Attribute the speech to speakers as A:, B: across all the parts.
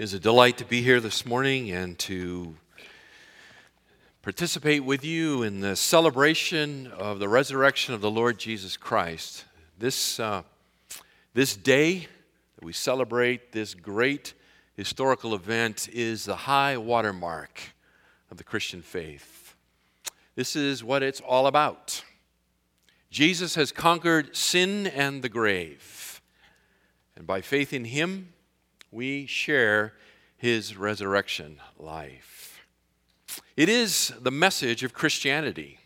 A: is a delight to be here this morning and to participate with you in the celebration of the resurrection of the Lord Jesus Christ. This, uh, this day that we celebrate this great historical event is the high watermark of the Christian faith. This is what it's all about. Jesus has conquered sin and the grave. And by faith in him, we share his resurrection life. It is the message of Christianity.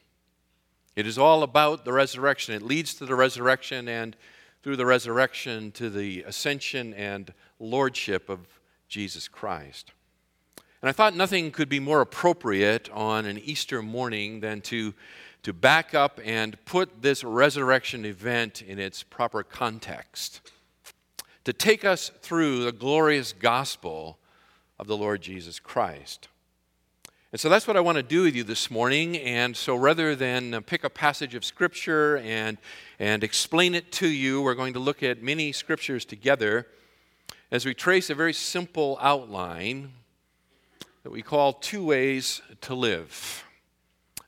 A: It is all about the resurrection. It leads to the resurrection and through the resurrection to the ascension and lordship of Jesus Christ. And I thought nothing could be more appropriate on an Easter morning than to, to back up and put this resurrection event in its proper context to take us through the glorious gospel of the Lord Jesus Christ. And so that's what I want to do with you this morning. And so rather than pick a passage of Scripture and, and explain it to you, we're going to look at many Scriptures together as we trace a very simple outline that we call Two Ways to Live.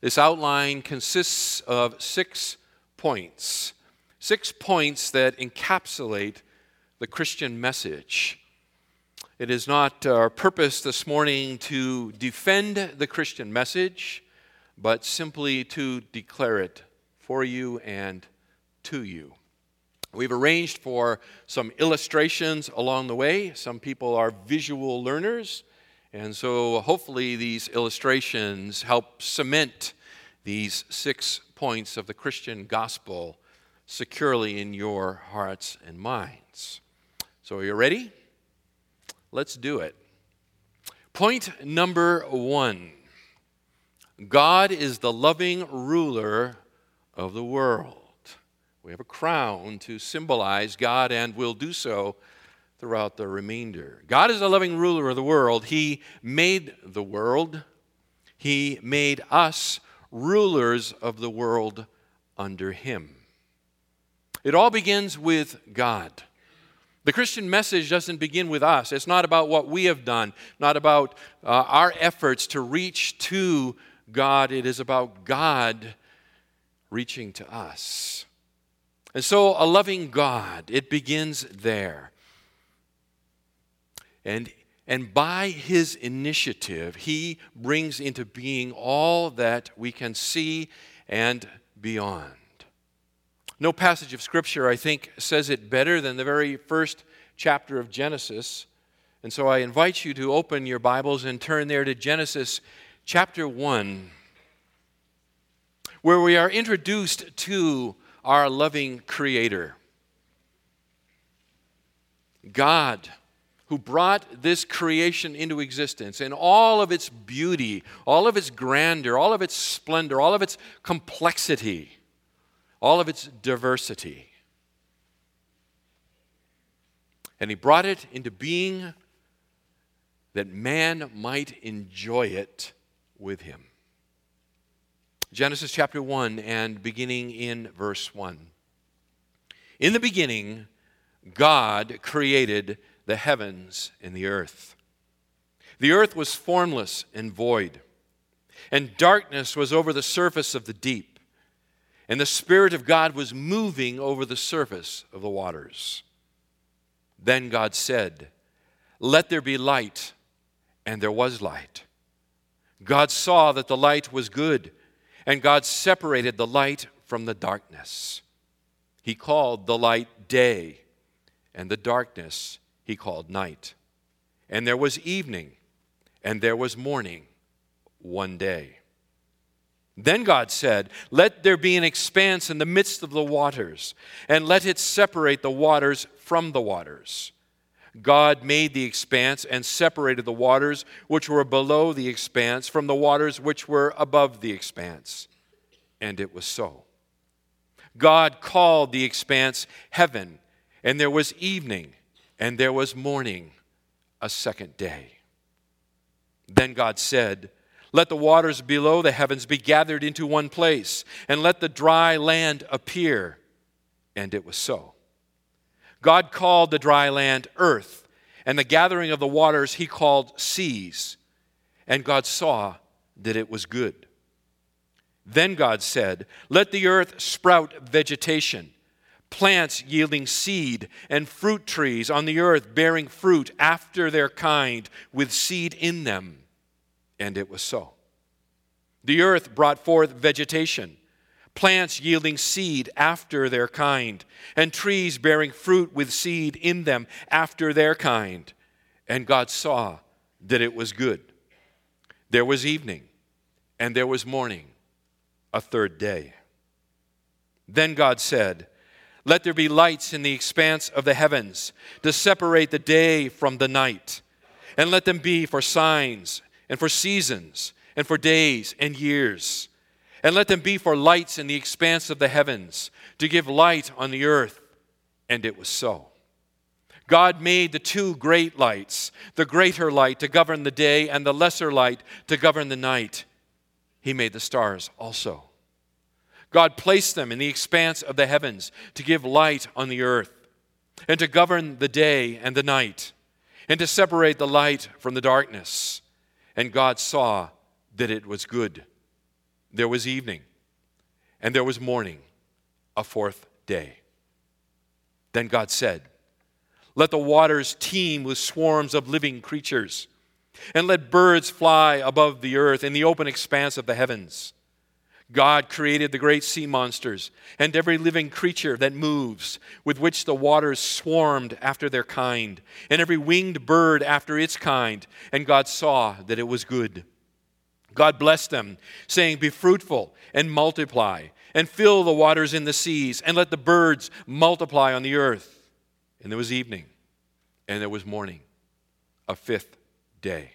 A: This outline consists of six points, six points that encapsulate the Christian message. It is not our purpose this morning to defend the Christian message, but simply to declare it for you and to you. We've arranged for some illustrations along the way. Some people are visual learners, and so hopefully these illustrations help cement these six points of the Christian gospel securely in your hearts and minds. So, are you ready? Let's do it. Point number one God is the loving ruler of the world. We have a crown to symbolize God and will do so throughout the remainder. God is the loving ruler of the world. He made the world, He made us rulers of the world under Him. It all begins with God. The Christian message doesn't begin with us. It's not about what we have done, not about uh, our efforts to reach to God. It is about God reaching to us. And so, a loving God, it begins there. And, and by his initiative, he brings into being all that we can see and beyond. No passage of Scripture, I think, says it better than the very first chapter of Genesis. And so I invite you to open your Bibles and turn there to Genesis chapter 1, where we are introduced to our loving Creator. God, who brought this creation into existence in all of its beauty, all of its grandeur, all of its splendor, all of its complexity all of its diversity. And he brought it into being that man might enjoy it with him. Genesis chapter 1 and beginning in verse 1. In the beginning, God created the heavens and the earth. The earth was formless and void, and darkness was over the surface of the deep and the Spirit of God was moving over the surface of the waters. Then God said, Let there be light, and there was light. God saw that the light was good, and God separated the light from the darkness. He called the light day, and the darkness he called night. And there was evening, and there was morning, one day. Then God said, Let there be an expanse in the midst of the waters, and let it separate the waters from the waters. God made the expanse and separated the waters which were below the expanse from the waters which were above the expanse. And it was so. God called the expanse heaven, and there was evening, and there was morning, a second day. Then God said, let the waters below the heavens be gathered into one place, and let the dry land appear. And it was so. God called the dry land earth, and the gathering of the waters he called seas. And God saw that it was good. Then God said, Let the earth sprout vegetation, plants yielding seed, and fruit trees on the earth bearing fruit after their kind, with seed in them. And it was so. The earth brought forth vegetation, plants yielding seed after their kind, and trees bearing fruit with seed in them after their kind. And God saw that it was good. There was evening, and there was morning a third day. Then God said, Let there be lights in the expanse of the heavens to separate the day from the night, and let them be for signs and for seasons and for days and years. And let them be for lights in the expanse of the heavens to give light on the earth. And it was so. God made the two great lights, the greater light to govern the day, and the lesser light to govern the night. He made the stars also. God placed them in the expanse of the heavens to give light on the earth, and to govern the day and the night, and to separate the light from the darkness. And God saw that it was good. There was evening, and there was morning, a fourth day. Then God said, Let the waters teem with swarms of living creatures, and let birds fly above the earth in the open expanse of the heavens. God created the great sea monsters and every living creature that moves, with which the waters swarmed after their kind, and every winged bird after its kind. And God saw that it was good. God blessed them, saying, Be fruitful and multiply, and fill the waters in the seas, and let the birds multiply on the earth. And there was evening, and there was morning, a fifth day.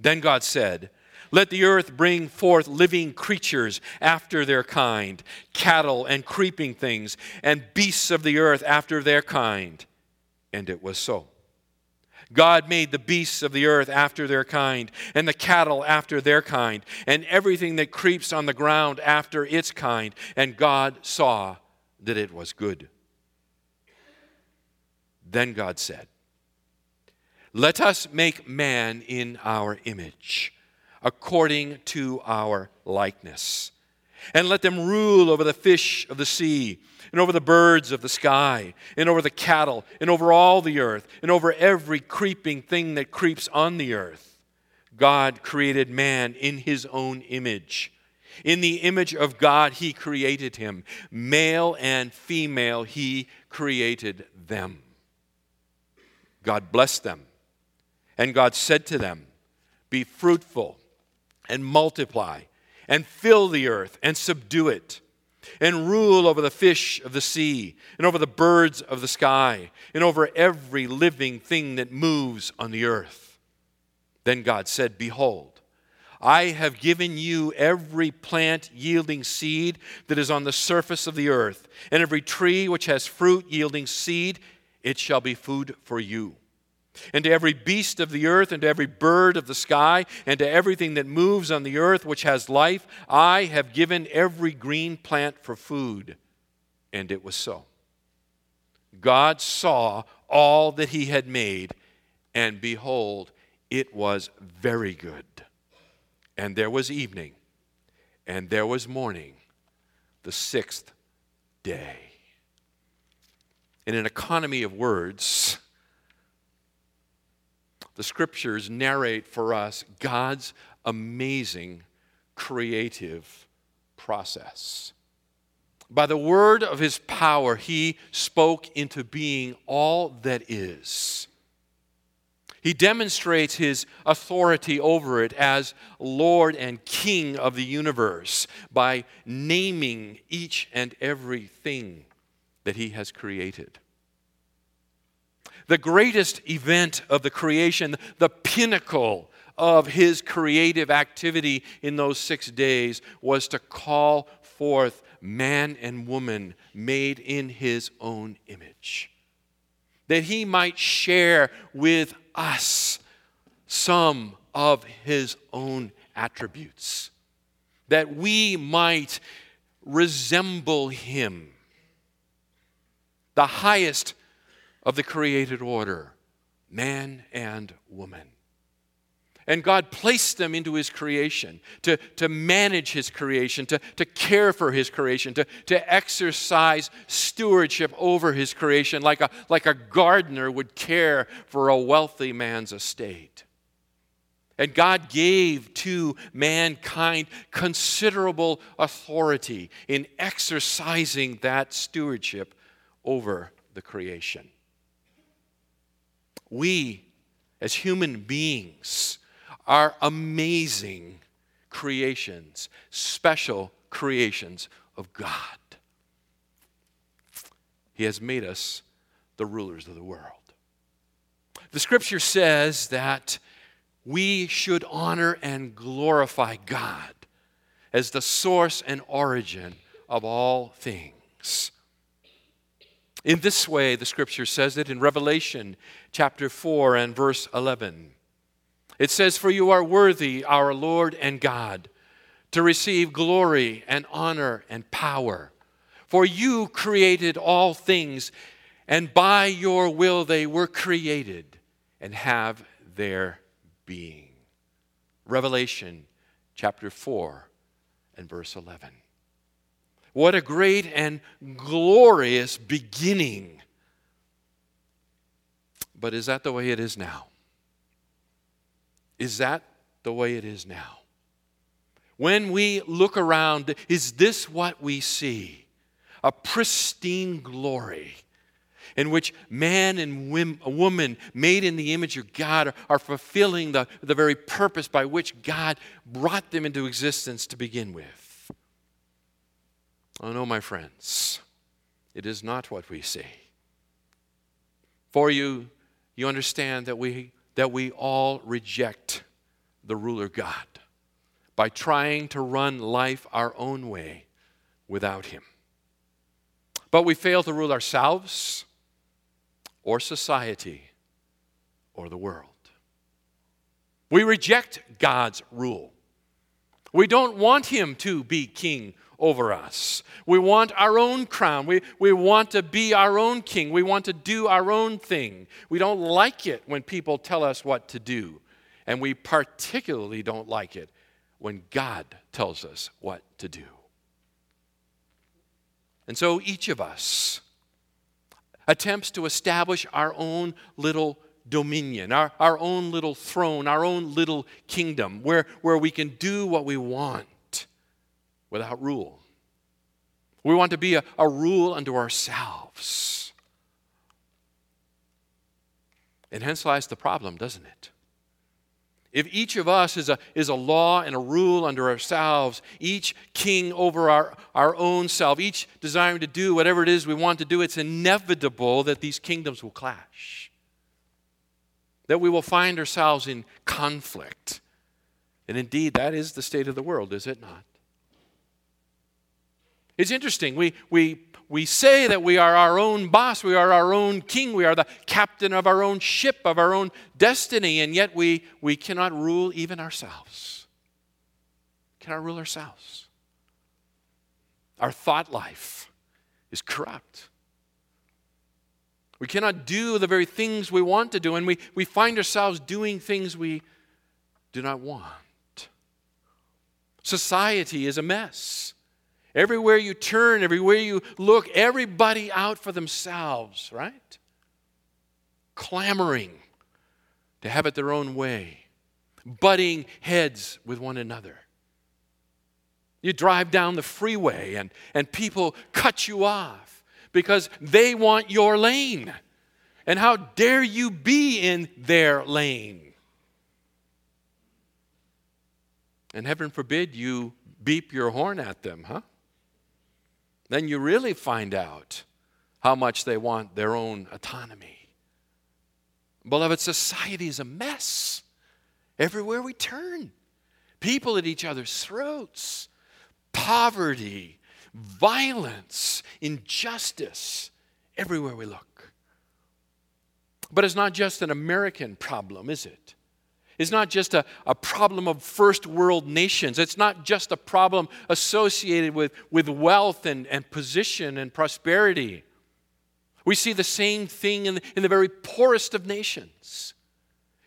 A: Then God said, let the earth bring forth living creatures after their kind, cattle and creeping things, and beasts of the earth after their kind. And it was so. God made the beasts of the earth after their kind, and the cattle after their kind, and everything that creeps on the ground after its kind. And God saw that it was good. Then God said, Let us make man in our image according to our likeness. And let them rule over the fish of the sea, and over the birds of the sky, and over the cattle, and over all the earth, and over every creeping thing that creeps on the earth. God created man in his own image. In the image of God, he created him. Male and female, he created them. God blessed them. And God said to them, Be fruitful and multiply and fill the earth and subdue it and rule over the fish of the sea and over the birds of the sky and over every living thing that moves on the earth. Then God said, Behold, I have given you every plant yielding seed that is on the surface of the earth, and every tree which has fruit yielding seed, it shall be food for you and to every beast of the earth, and to every bird of the sky, and to everything that moves on the earth which has life, I have given every green plant for food. And it was so. God saw all that he had made, and behold, it was very good. And there was evening, and there was morning, the sixth day. In an economy of words, the scriptures narrate for us God's amazing creative process. By the word of his power, he spoke into being all that is. He demonstrates his authority over it as Lord and King of the universe by naming each and every thing that he has created the greatest event of the creation, the pinnacle of his creative activity in those six days was to call forth man and woman made in his own image. That he might share with us some of his own attributes. That we might resemble him. The highest of the created order man and woman. And God placed them into His creation to, to manage His creation, to, to care for His creation, to, to exercise stewardship over His creation like a, like a gardener would care for a wealthy man's estate. And God gave to mankind considerable authority in exercising that stewardship over the creation. We, as human beings, are amazing creations, special creations of God. He has made us the rulers of the world. The scripture says that we should honor and glorify God as the source and origin of all things. In this way, the scripture says it in Revelation chapter 4 and verse 11. It says, For you are worthy, our Lord and God, to receive glory and honor and power. For you created all things, and by your will they were created and have their being. Revelation chapter 4 and verse 11. What a great and glorious beginning. But is that the way it is now? Is that the way it is now? When we look around, is this what we see? A pristine glory in which man and woman made in the image of God are, are fulfilling the, the very purpose by which God brought them into existence to begin with. Oh no, my friends, it is not what we see. For you, you understand that we that we all reject the ruler God by trying to run life our own way without Him. But we fail to rule ourselves or society or the world. We reject God's rule. We don't want Him to be king over us. We want our own crown. We, we want to be our own king. We want to do our own thing. We don't like it when people tell us what to do. And we particularly don't like it when God tells us what to do. And so each of us attempts to establish our own little dominion, our, our own little throne, our own little kingdom, where, where we can do what we want without rule. We want to be a, a rule unto ourselves. And hence lies the problem, doesn't it? If each of us is a, is a law and a rule unto ourselves, each king over our, our own self, each desiring to do whatever it is we want to do, it's inevitable that these kingdoms will clash. That we will find ourselves in conflict. And indeed, that is the state of the world, is it not? It's interesting. We, we, we say that we are our own boss, we are our own king, we are the captain of our own ship, of our own destiny, and yet we, we cannot rule even ourselves. Cannot rule ourselves. Our thought life is corrupt. We cannot do the very things we want to do, and we, we find ourselves doing things we do not want. Society is a mess. Everywhere you turn, everywhere you look, everybody out for themselves, right? Clamoring to have it their own way, butting heads with one another. You drive down the freeway and, and people cut you off because they want your lane. And how dare you be in their lane? And heaven forbid you beep your horn at them, huh? Then you really find out how much they want their own autonomy. Beloved, society is a mess everywhere we turn. People at each other's throats, poverty, violence, injustice, everywhere we look. But it's not just an American problem, is it? Is not just a, a problem of first world nations. It's not just a problem associated with, with wealth and, and position and prosperity. We see the same thing in, in the very poorest of nations.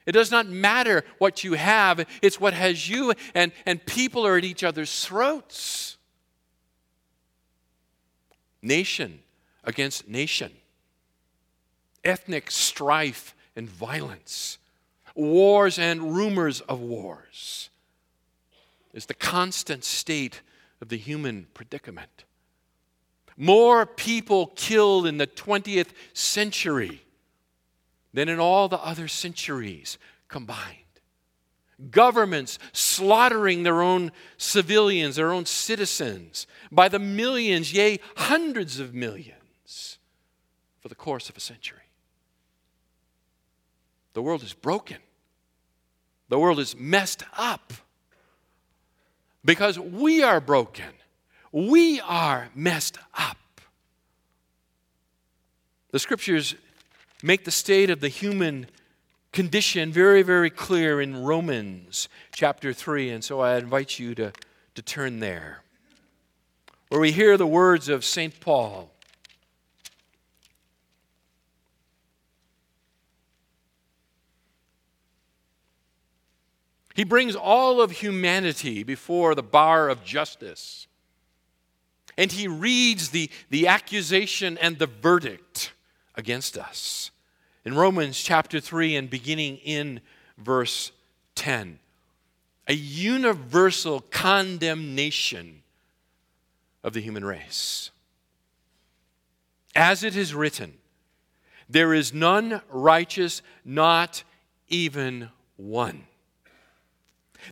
A: It does not matter what you have, it's what has you, and, and people are at each other's throats. Nation against nation, ethnic strife and violence, wars and rumors of wars is the constant state of the human predicament. More people killed in the 20th century than in all the other centuries combined. Governments slaughtering their own civilians, their own citizens, by the millions, yea, hundreds of millions, for the course of a century. The world is broken. The world is messed up because we are broken. We are messed up. The scriptures make the state of the human condition very, very clear in Romans chapter 3. And so I invite you to, to turn there, where we hear the words of St. Paul. He brings all of humanity before the bar of justice. And he reads the, the accusation and the verdict against us. In Romans chapter 3 and beginning in verse 10, a universal condemnation of the human race. As it is written, there is none righteous, not even one.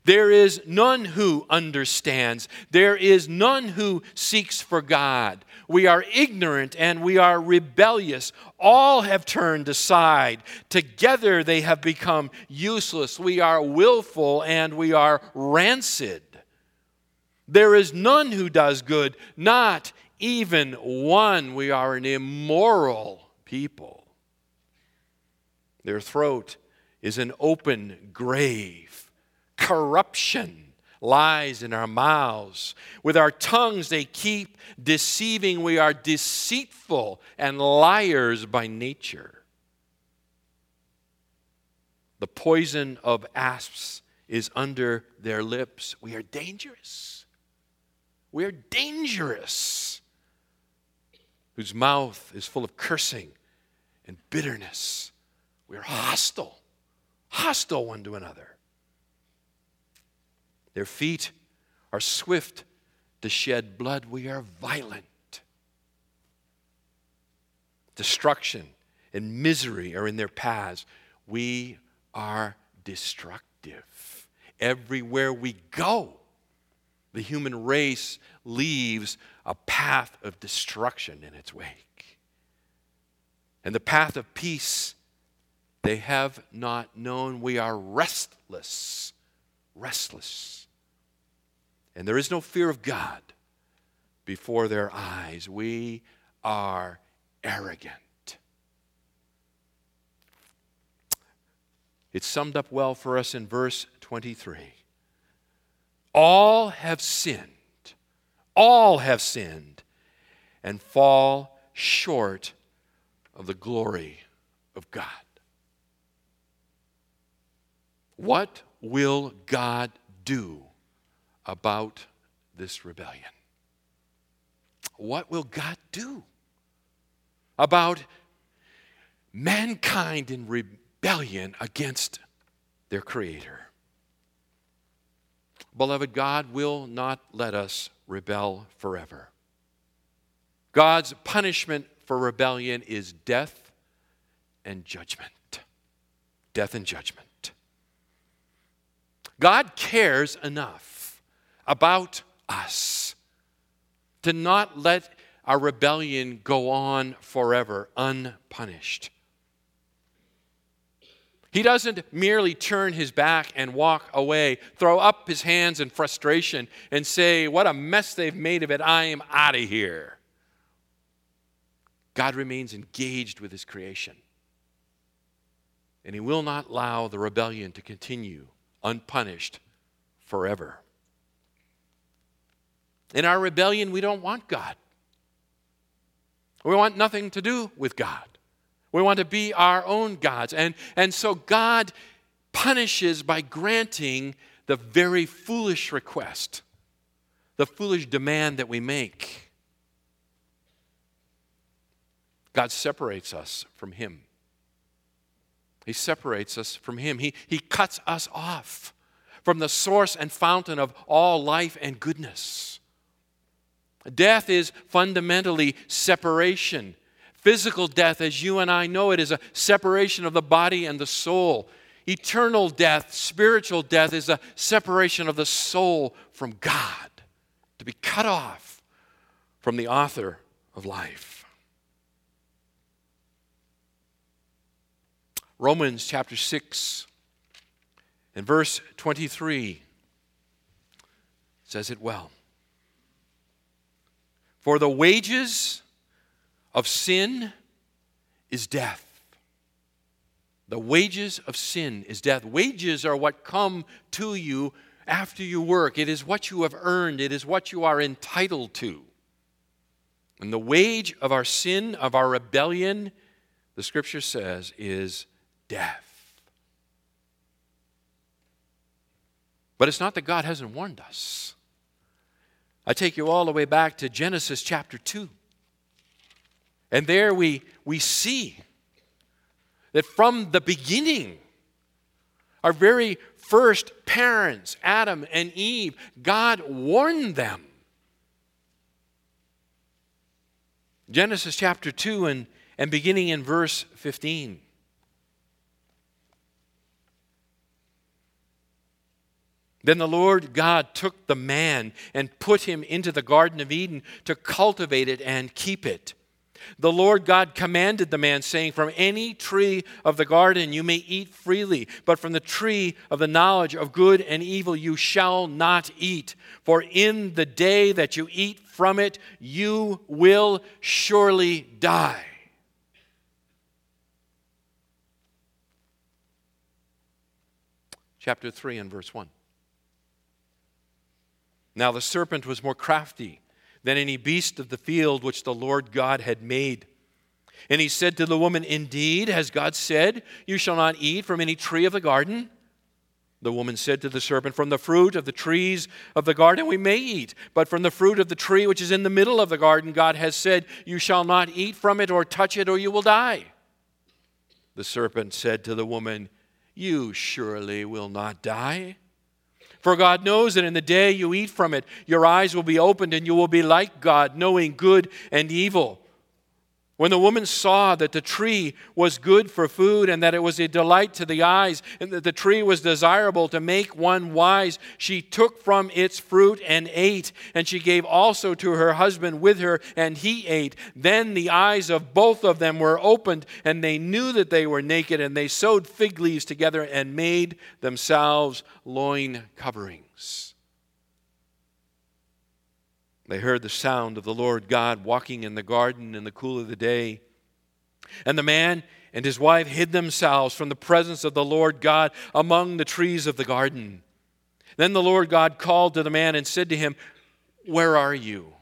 A: There is none who understands. There is none who seeks for God. We are ignorant and we are rebellious. All have turned aside. Together they have become useless. We are willful and we are rancid. There is none who does good, not even one. We are an immoral people. Their throat is an open grave corruption lies in our mouths. With our tongues, they keep deceiving. We are deceitful and liars by nature. The poison of asps is under their lips. We are dangerous. We are dangerous. Whose mouth is full of cursing and bitterness. We are hostile, hostile one to another. Their feet are swift to shed blood. We are violent. Destruction and misery are in their paths. We are destructive. Everywhere we go, the human race leaves a path of destruction in its wake. And the path of peace they have not known. We are restless, restless and there is no fear of God before their eyes. We are arrogant. It's summed up well for us in verse 23. All have sinned, all have sinned, and fall short of the glory of God. What will God do about this rebellion. What will God do about mankind in rebellion against their Creator? Beloved, God will not let us rebel forever. God's punishment for rebellion is death and judgment. Death and judgment. God cares enough about us, to not let our rebellion go on forever unpunished. He doesn't merely turn his back and walk away, throw up his hands in frustration, and say, What a mess they've made of it, I am out of here. God remains engaged with his creation. And he will not allow the rebellion to continue unpunished forever. In our rebellion, we don't want God. We want nothing to do with God. We want to be our own gods. And, and so God punishes by granting the very foolish request, the foolish demand that we make. God separates us from Him. He separates us from Him. He, he cuts us off from the source and fountain of all life and goodness. Death is fundamentally separation. Physical death, as you and I know it, is a separation of the body and the soul. Eternal death, spiritual death, is a separation of the soul from God, to be cut off from the author of life. Romans chapter 6 and verse 23 says it well. For the wages of sin is death. The wages of sin is death. Wages are what come to you after you work, it is what you have earned, it is what you are entitled to. And the wage of our sin, of our rebellion, the scripture says, is death. But it's not that God hasn't warned us. I take you all the way back to Genesis chapter 2. And there we, we see that from the beginning, our very first parents, Adam and Eve, God warned them. Genesis chapter 2 and, and beginning in verse 15. Then the Lord God took the man and put him into the Garden of Eden to cultivate it and keep it. The Lord God commanded the man, saying, From any tree of the garden you may eat freely, but from the tree of the knowledge of good and evil you shall not eat. For in the day that you eat from it, you will surely die. Chapter 3 and verse 1. Now the serpent was more crafty than any beast of the field which the Lord God had made. And he said to the woman, Indeed, has God said, You shall not eat from any tree of the garden? The woman said to the serpent, From the fruit of the trees of the garden we may eat, but from the fruit of the tree which is in the middle of the garden, God has said, You shall not eat from it or touch it, or you will die. The serpent said to the woman, You surely will not die. For God knows that in the day you eat from it, your eyes will be opened and you will be like God, knowing good and evil. When the woman saw that the tree was good for food and that it was a delight to the eyes and that the tree was desirable to make one wise, she took from its fruit and ate. And she gave also to her husband with her, and he ate. Then the eyes of both of them were opened, and they knew that they were naked, and they sewed fig leaves together and made themselves loin coverings. They heard the sound of the Lord God walking in the garden in the cool of the day. And the man and his wife hid themselves from the presence of the Lord God among the trees of the garden. Then the Lord God called to the man and said to him, Where are you?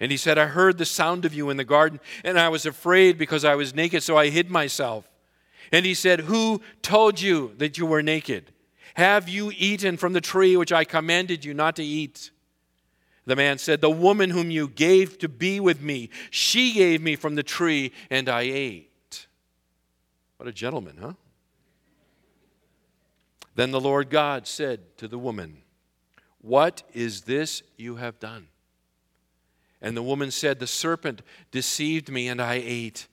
A: And he said, I heard the sound of you in the garden, and I was afraid because I was naked, so I hid myself. And he said, Who told you that you were naked? Have you eaten from the tree which I commanded you not to eat? The man said, The woman whom you gave to be with me, she gave me from the tree, and I ate. What a gentleman, huh? Then the Lord God said to the woman, What is this you have done? And the woman said, The serpent deceived me, and I ate.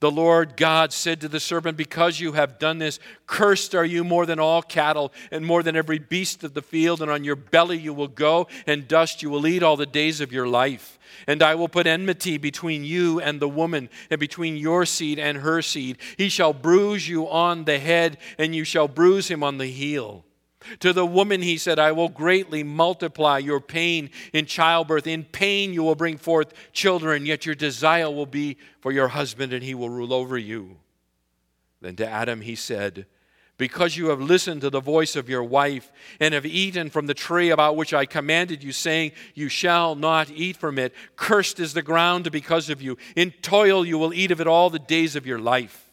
A: The Lord God said to the serpent, Because you have done this, cursed are you more than all cattle and more than every beast of the field, and on your belly you will go, and dust you will eat all the days of your life. And I will put enmity between you and the woman, and between your seed and her seed. He shall bruise you on the head, and you shall bruise him on the heel. To the woman he said, I will greatly multiply your pain in childbirth. In pain you will bring forth children, yet your desire will be for your husband, and he will rule over you. Then to Adam he said, because you have listened to the voice of your wife and have eaten from the tree about which I commanded you, saying, You shall not eat from it. Cursed is the ground because of you. In toil you will eat of it all the days of your life.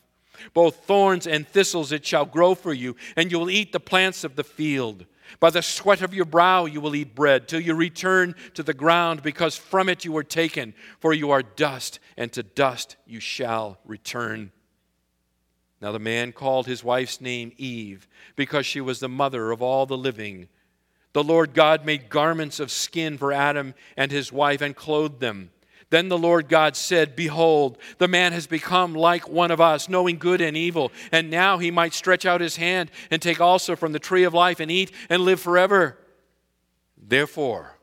A: Both thorns and thistles it shall grow for you, and you will eat the plants of the field. By the sweat of your brow you will eat bread, till you return to the ground, because from it you were taken, for you are dust, and to dust you shall return. Now the man called his wife's name Eve, because she was the mother of all the living. The Lord God made garments of skin for Adam and his wife and clothed them. Then the Lord God said, Behold, the man has become like one of us, knowing good and evil, and now he might stretch out his hand and take also from the tree of life and eat and live forever. Therefore,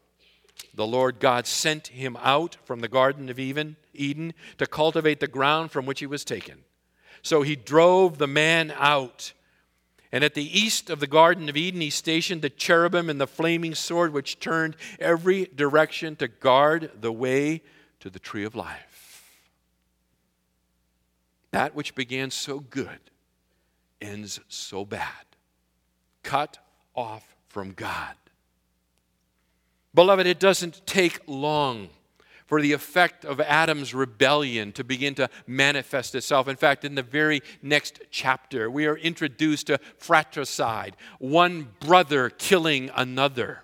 A: the Lord God sent him out from the Garden of Eden, to cultivate the ground from which he was taken. So he drove the man out. And at the east of the Garden of Eden, he stationed the cherubim and the flaming sword, which turned every direction to guard the way to the tree of life. That which began so good ends so bad, cut off from God. Beloved, it doesn't take long for the effect of Adam's rebellion to begin to manifest itself. In fact, in the very next chapter, we are introduced to fratricide, one brother killing another.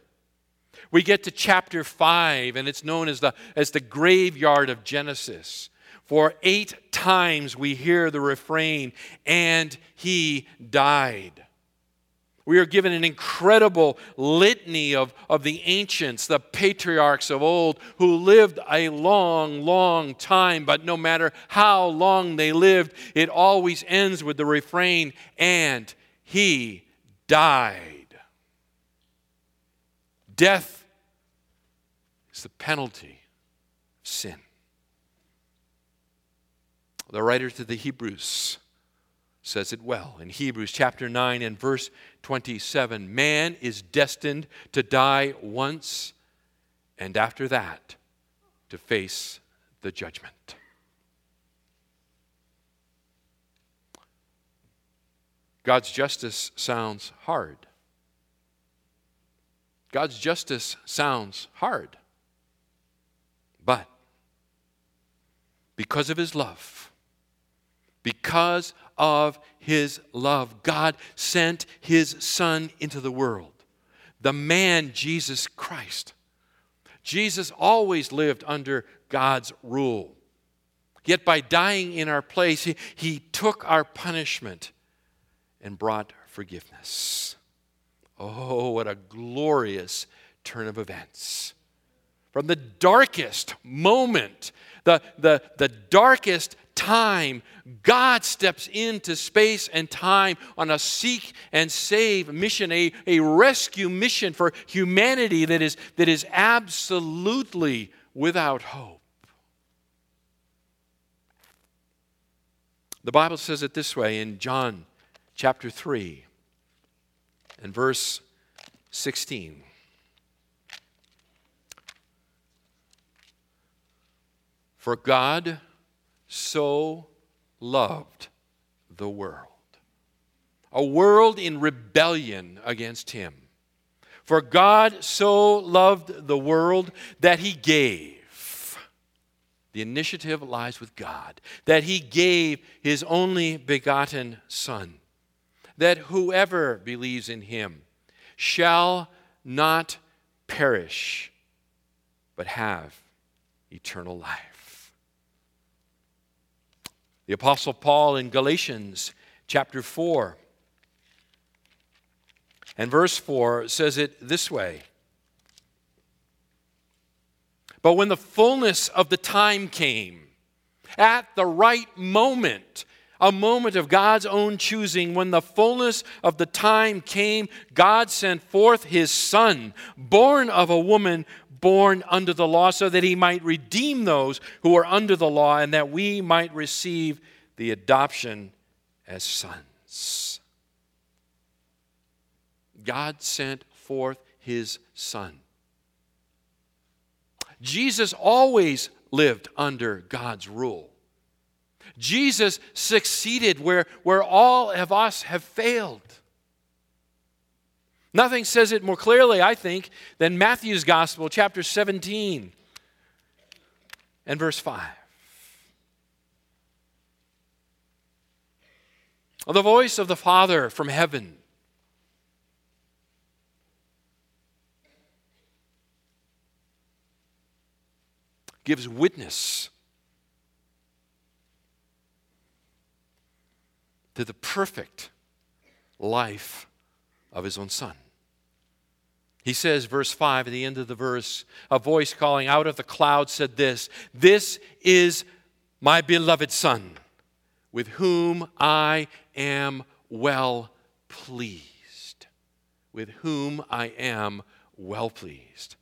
A: We get to chapter 5, and it's known as the, as the graveyard of Genesis. For eight times we hear the refrain, and he died. We are given an incredible litany of, of the ancients, the patriarchs of old, who lived a long, long time. But no matter how long they lived, it always ends with the refrain, and he died. Death is the penalty of sin. The writer to the Hebrews says it well in Hebrews chapter 9 and verse 27. Man is destined to die once, and after that, to face the judgment. God's justice sounds hard. God's justice sounds hard. But because of his love, because of his love. God sent his Son into the world, the man Jesus Christ. Jesus always lived under God's rule. Yet by dying in our place, he, he took our punishment and brought forgiveness. Oh, what a glorious turn of events. From the darkest moment, the, the, the darkest time, God steps into space and time on a seek and save mission, a, a rescue mission for humanity that is, that is absolutely without hope. The Bible says it this way in John chapter 3 and verse 16. For God so loved the world. A world in rebellion against him. For God so loved the world that he gave. The initiative lies with God. That he gave his only begotten Son. That whoever believes in him shall not perish, but have eternal life. The Apostle Paul in Galatians chapter 4 and verse 4 says it this way. But when the fullness of the time came, at the right moment, a moment of God's own choosing, when the fullness of the time came, God sent forth his Son, born of a woman, born under the law so that he might redeem those who are under the law and that we might receive the adoption as sons. God sent forth his Son. Jesus always lived under God's rule. Jesus succeeded where, where all of us have failed. Nothing says it more clearly, I think, than Matthew's Gospel, chapter 17 and verse 5. The voice of the Father from heaven. Gives witness to the perfect life of his own son. He says, verse 5, at the end of the verse, a voice calling out of the cloud said this This is my beloved Son, with whom I am well pleased. With whom I am well pleased.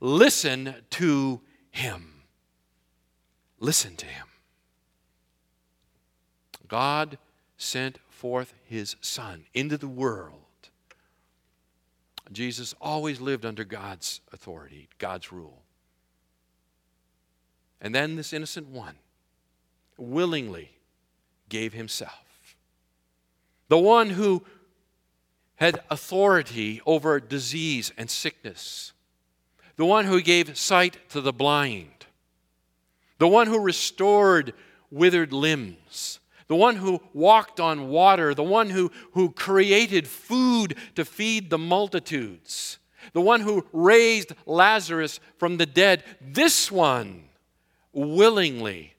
A: Listen to him. Listen to him. God sent forth his Son into the world. Jesus always lived under God's authority, God's rule. And then this innocent one willingly gave himself. The one who had authority over disease and sickness. The one who gave sight to the blind. The one who restored withered limbs the one who walked on water, the one who, who created food to feed the multitudes, the one who raised Lazarus from the dead. This one willingly,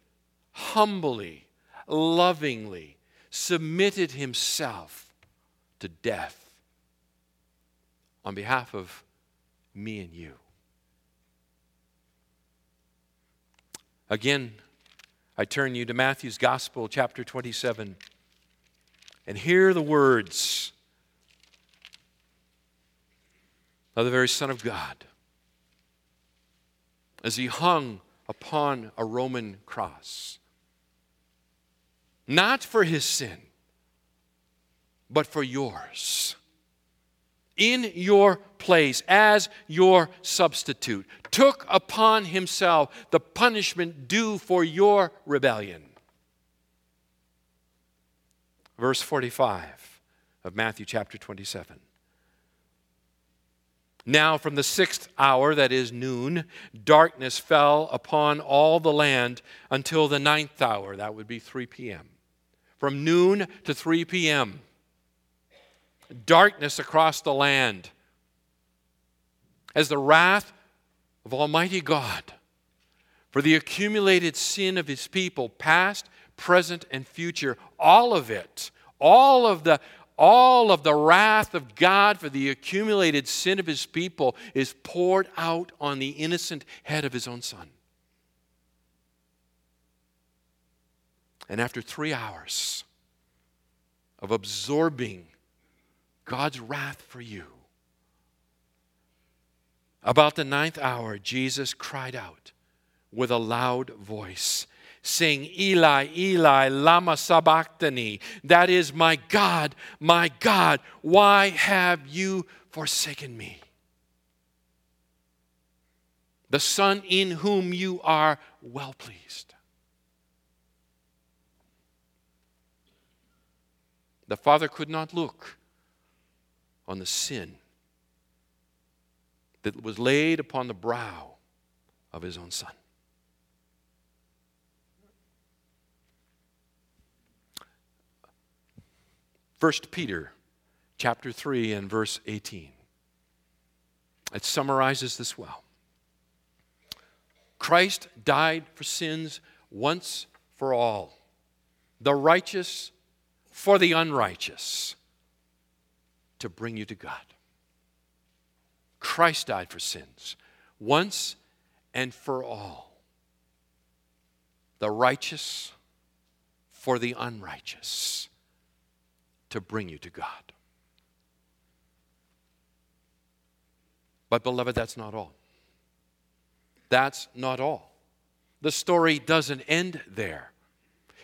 A: humbly, lovingly submitted himself to death on behalf of me and you. Again, I turn you to Matthew's Gospel, chapter 27, and hear the words of the very Son of God as he hung upon a Roman cross. Not for his sin, but for yours in your place as your substitute, took upon himself the punishment due for your rebellion. Verse 45 of Matthew chapter 27. Now, from the sixth hour, that is noon, darkness fell upon all the land until the ninth hour, that would be 3 p.m. From noon to 3 p.m darkness across the land as the wrath of Almighty God for the accumulated sin of his people, past, present, and future, all of it, all of the all of the wrath of God for the accumulated sin of his people is poured out on the innocent head of his own son. And after three hours of absorbing God's wrath for you. About the ninth hour, Jesus cried out with a loud voice, saying, Eli, Eli, Lama Sabachthani. That is, my God, my God, why have you forsaken me? The Son in whom you are well pleased. The Father could not look on the sin that was laid upon the brow of his own son. First Peter chapter 3 and verse 18. It summarizes this well. Christ died for sins once for all, the righteous for the unrighteous to bring you to God. Christ died for sins once and for all. The righteous for the unrighteous to bring you to God. But, beloved, that's not all. That's not all. The story doesn't end there.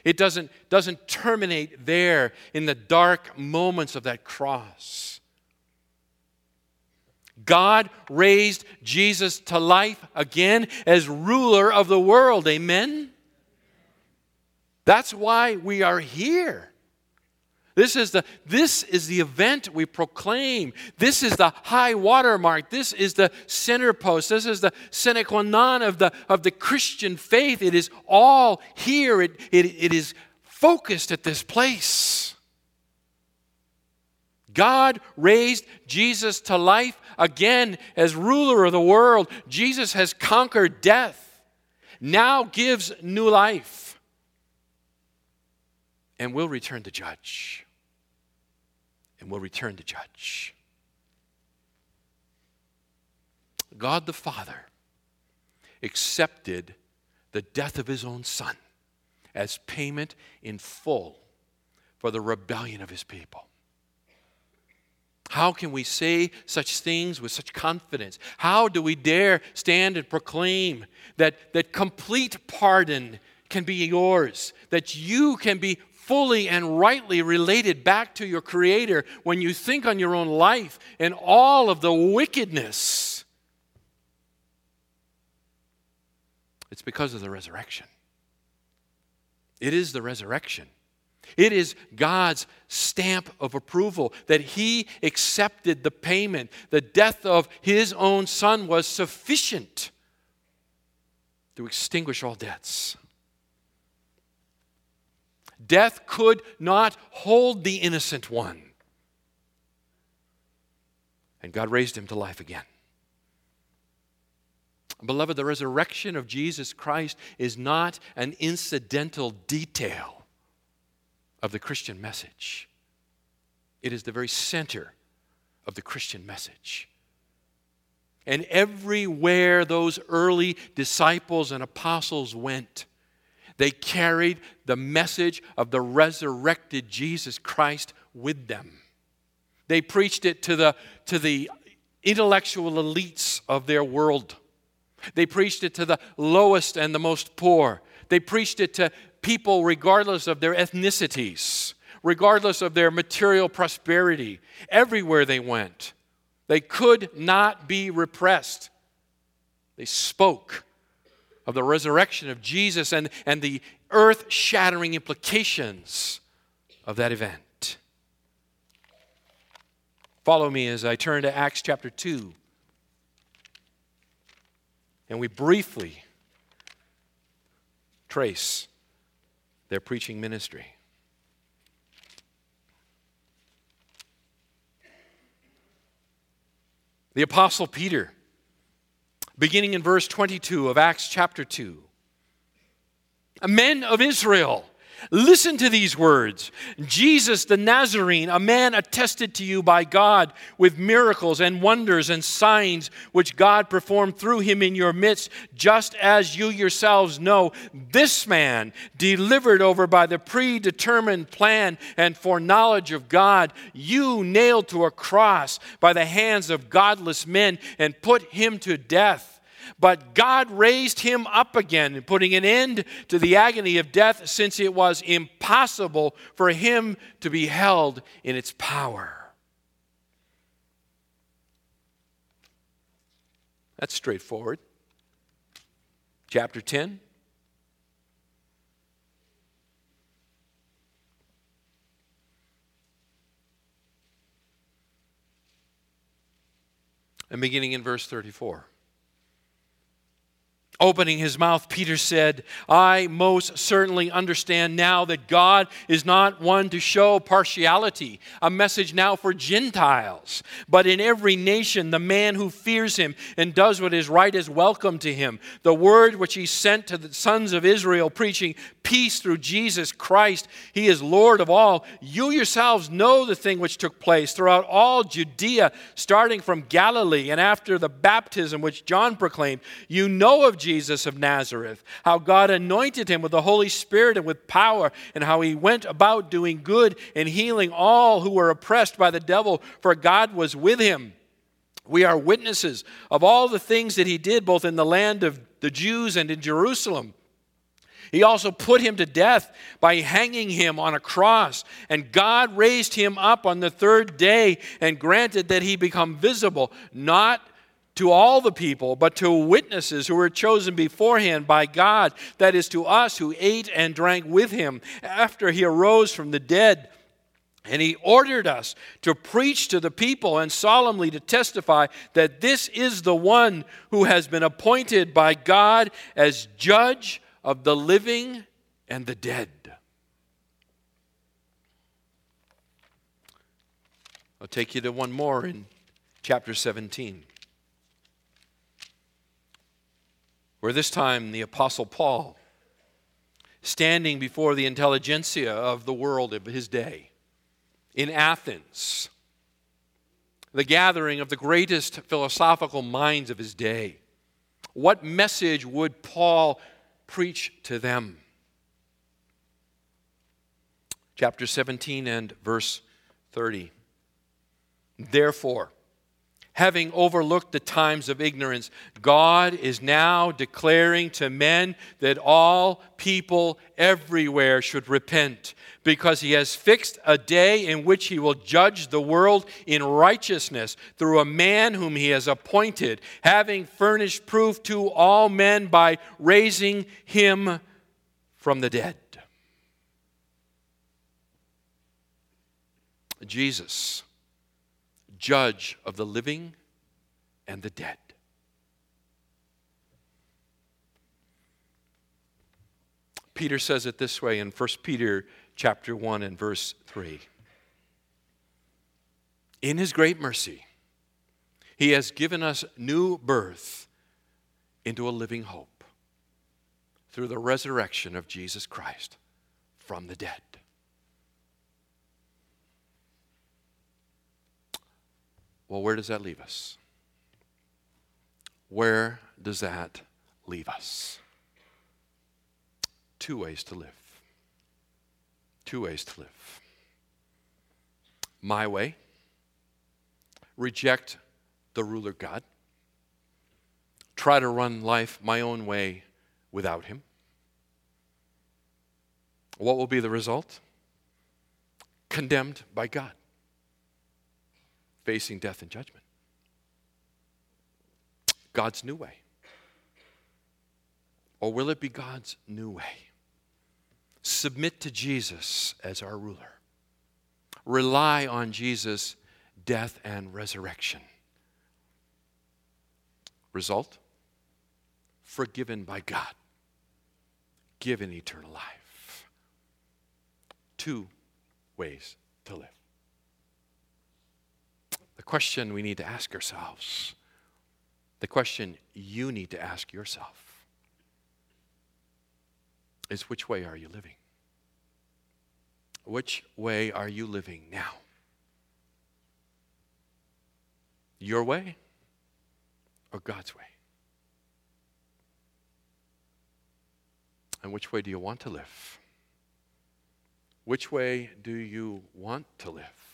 A: It doesn't, doesn't terminate there in the dark moments of that cross. God raised Jesus to life again as ruler of the world. Amen? That's why we are here. This is the, this is the event we proclaim. This is the high watermark. This is the center post. This is the sine qua non of the, of the Christian faith. It is all here. It, it, it is focused at this place. God raised Jesus to life again as ruler of the world. Jesus has conquered death, now gives new life, and will return to judge. And will return to judge. God the Father accepted the death of his own Son as payment in full for the rebellion of his people. How can we say such things with such confidence? How do we dare stand and proclaim that, that complete pardon can be yours, that you can be fully and rightly related back to your Creator when you think on your own life and all of the wickedness? It's because of the resurrection. It is the resurrection it is God's stamp of approval that He accepted the payment. The death of His own Son was sufficient to extinguish all debts. Death could not hold the innocent one. And God raised him to life again. Beloved, the resurrection of Jesus Christ is not an incidental detail of the Christian message. It is the very center of the Christian message. And everywhere those early disciples and apostles went, they carried the message of the resurrected Jesus Christ with them. They preached it to the, to the intellectual elites of their world. They preached it to the lowest and the most poor. They preached it to people, regardless of their ethnicities, regardless of their material prosperity, everywhere they went. They could not be repressed. They spoke of the resurrection of Jesus and, and the earth shattering implications of that event. Follow me as I turn to Acts chapter 2. And we briefly trace their preaching ministry. The Apostle Peter, beginning in verse 22 of Acts chapter 2, men of Israel, Listen to these words Jesus the Nazarene, a man attested to you by God with miracles and wonders and signs which God performed through him in your midst, just as you yourselves know. This man, delivered over by the predetermined plan and foreknowledge of God, you nailed to a cross by the hands of godless men and put him to death but God raised him up again, putting an end to the agony of death, since it was impossible for him to be held in its power. That's straightforward. Chapter 10. And beginning in verse 34. Opening his mouth, Peter said, I most certainly understand now that God is not one to show partiality, a message now for Gentiles, but in every nation, the man who fears him and does what is right is welcome to him. The word which he sent to the sons of Israel, preaching peace through Jesus Christ, he is Lord of all. You yourselves know the thing which took place throughout all Judea, starting from Galilee and after the baptism which John proclaimed. You know of Jesus Jesus of Nazareth, how God anointed him with the Holy Spirit and with power, and how he went about doing good and healing all who were oppressed by the devil, for God was with him. We are witnesses of all the things that he did, both in the land of the Jews and in Jerusalem. He also put him to death by hanging him on a cross. And God raised him up on the third day and granted that he become visible, not to all the people, but to witnesses who were chosen beforehand by God, that is, to us who ate and drank with him after he arose from the dead. And he ordered us to preach to the people and solemnly to testify that this is the one who has been appointed by God as judge of the living and the dead. I'll take you to one more in chapter 17. Where this time the Apostle Paul, standing before the intelligentsia of the world of his day in Athens, the gathering of the greatest philosophical minds of his day, what message would Paul preach to them? Chapter 17 and verse 30. Therefore, having overlooked the times of ignorance, God is now declaring to men that all people everywhere should repent, because he has fixed a day in which he will judge the world in righteousness through a man whom he has appointed, having furnished proof to all men by raising him from the dead. Jesus judge of the living and the dead. Peter says it this way in 1 Peter chapter 1 and verse 3. In his great mercy, he has given us new birth into a living hope through the resurrection of Jesus Christ from the dead. Well, where does that leave us? Where does that leave us? Two ways to live. Two ways to live. My way, reject the ruler God, try to run life my own way without Him. What will be the result? Condemned by God facing death and judgment. God's new way? Or will it be God's new way? Submit to Jesus as our ruler. Rely on Jesus' death and resurrection. Result? Forgiven by God, given eternal life. Two ways to live question we need to ask ourselves, the question you need to ask yourself, is which way are you living? Which way are you living now? Your way or God's way? And which way do you want to live? Which way do you want to live?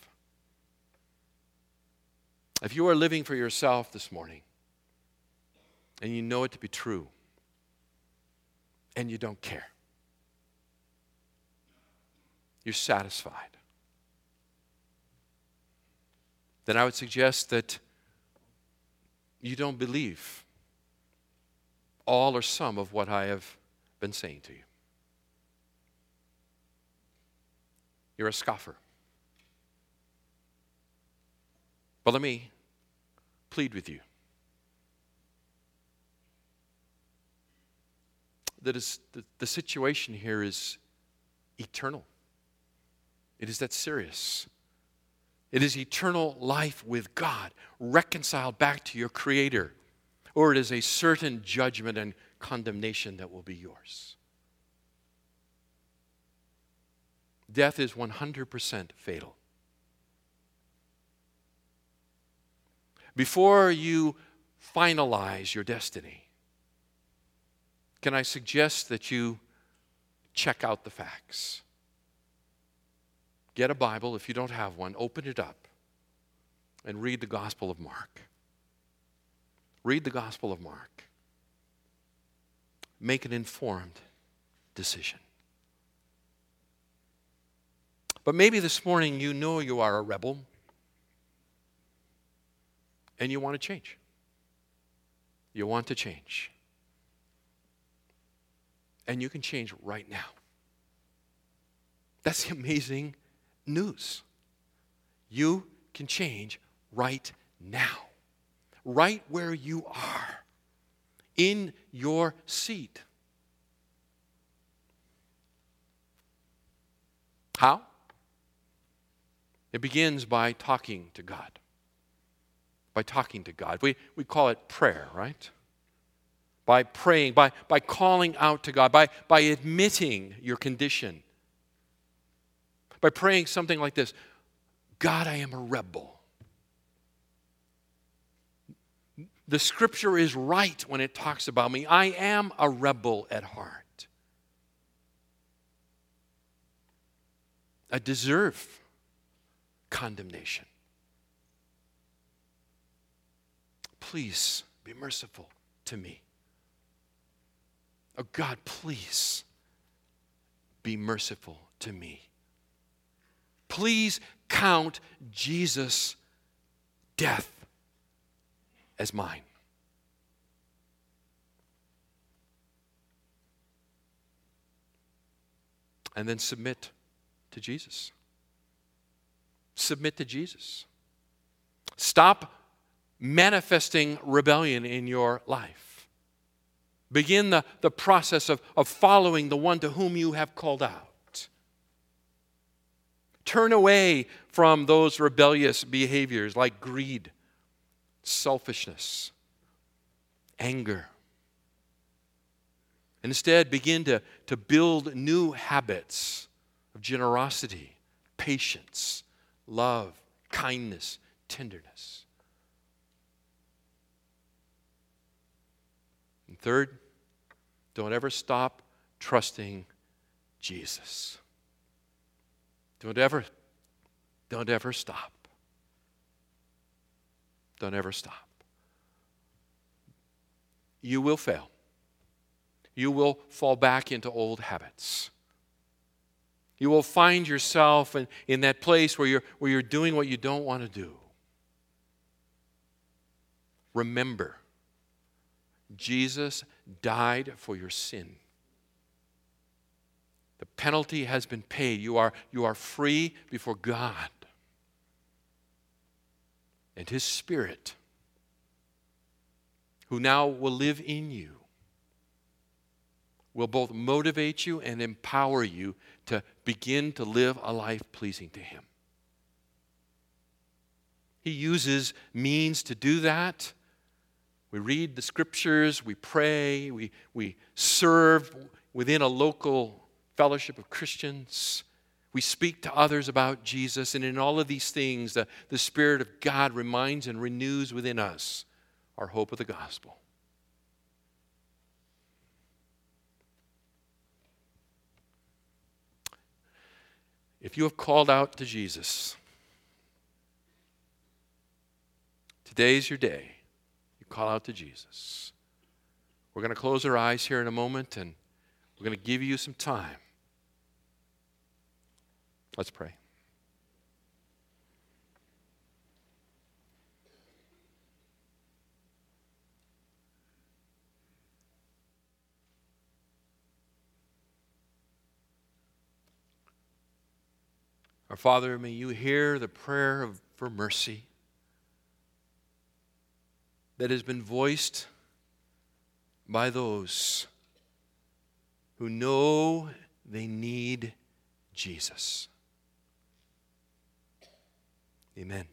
A: If you are living for yourself this morning and you know it to be true and you don't care, you're satisfied, then I would suggest that you don't believe all or some of what I have been saying to you. You're a scoffer. But let me plead with you. That is, the, the situation here is eternal. It is that serious. It is eternal life with God, reconciled back to your Creator, or it is a certain judgment and condemnation that will be yours. Death is 100% fatal. Before you finalize your destiny, can I suggest that you check out the facts? Get a Bible. If you don't have one, open it up and read the Gospel of Mark. Read the Gospel of Mark. Make an informed decision. But maybe this morning you know you are a rebel and you want to change. you want to change. And you can change right now. That's the amazing news. You can change right now, right where you are, in your seat. How? It begins by talking to God. By talking to God. We, we call it prayer, right? By praying, by, by calling out to God, by, by admitting your condition. By praying something like this God, I am a rebel. The scripture is right when it talks about me. I am a rebel at heart. I deserve condemnation. Please be merciful to me. Oh God, please be merciful to me. Please count Jesus' death as mine. And then submit to Jesus. Submit to Jesus. Stop manifesting rebellion in your life. Begin the, the process of, of following the one to whom you have called out. Turn away from those rebellious behaviors like greed, selfishness, anger. And Instead, begin to, to build new habits of generosity, patience, love, kindness, tenderness. And third, don't ever stop trusting Jesus. Don't ever, don't ever stop. Don't ever stop. You will fail. You will fall back into old habits. You will find yourself in, in that place where you're, where you're doing what you don't want to do. Remember, Jesus died for your sin. The penalty has been paid. You are, you are free before God. And His Spirit, who now will live in you, will both motivate you and empower you to begin to live a life pleasing to Him. He uses means to do that. We read the scriptures, we pray, we, we serve within a local fellowship of Christians. We speak to others about Jesus, and in all of these things, the, the Spirit of God reminds and renews within us our hope of the gospel. If you have called out to Jesus, today's your day. Call out to Jesus. We're going to close our eyes here in a moment and we're going to give you some time. Let's pray. Our Father, may you hear the prayer of, for mercy that has been voiced by those who know they need Jesus. Amen.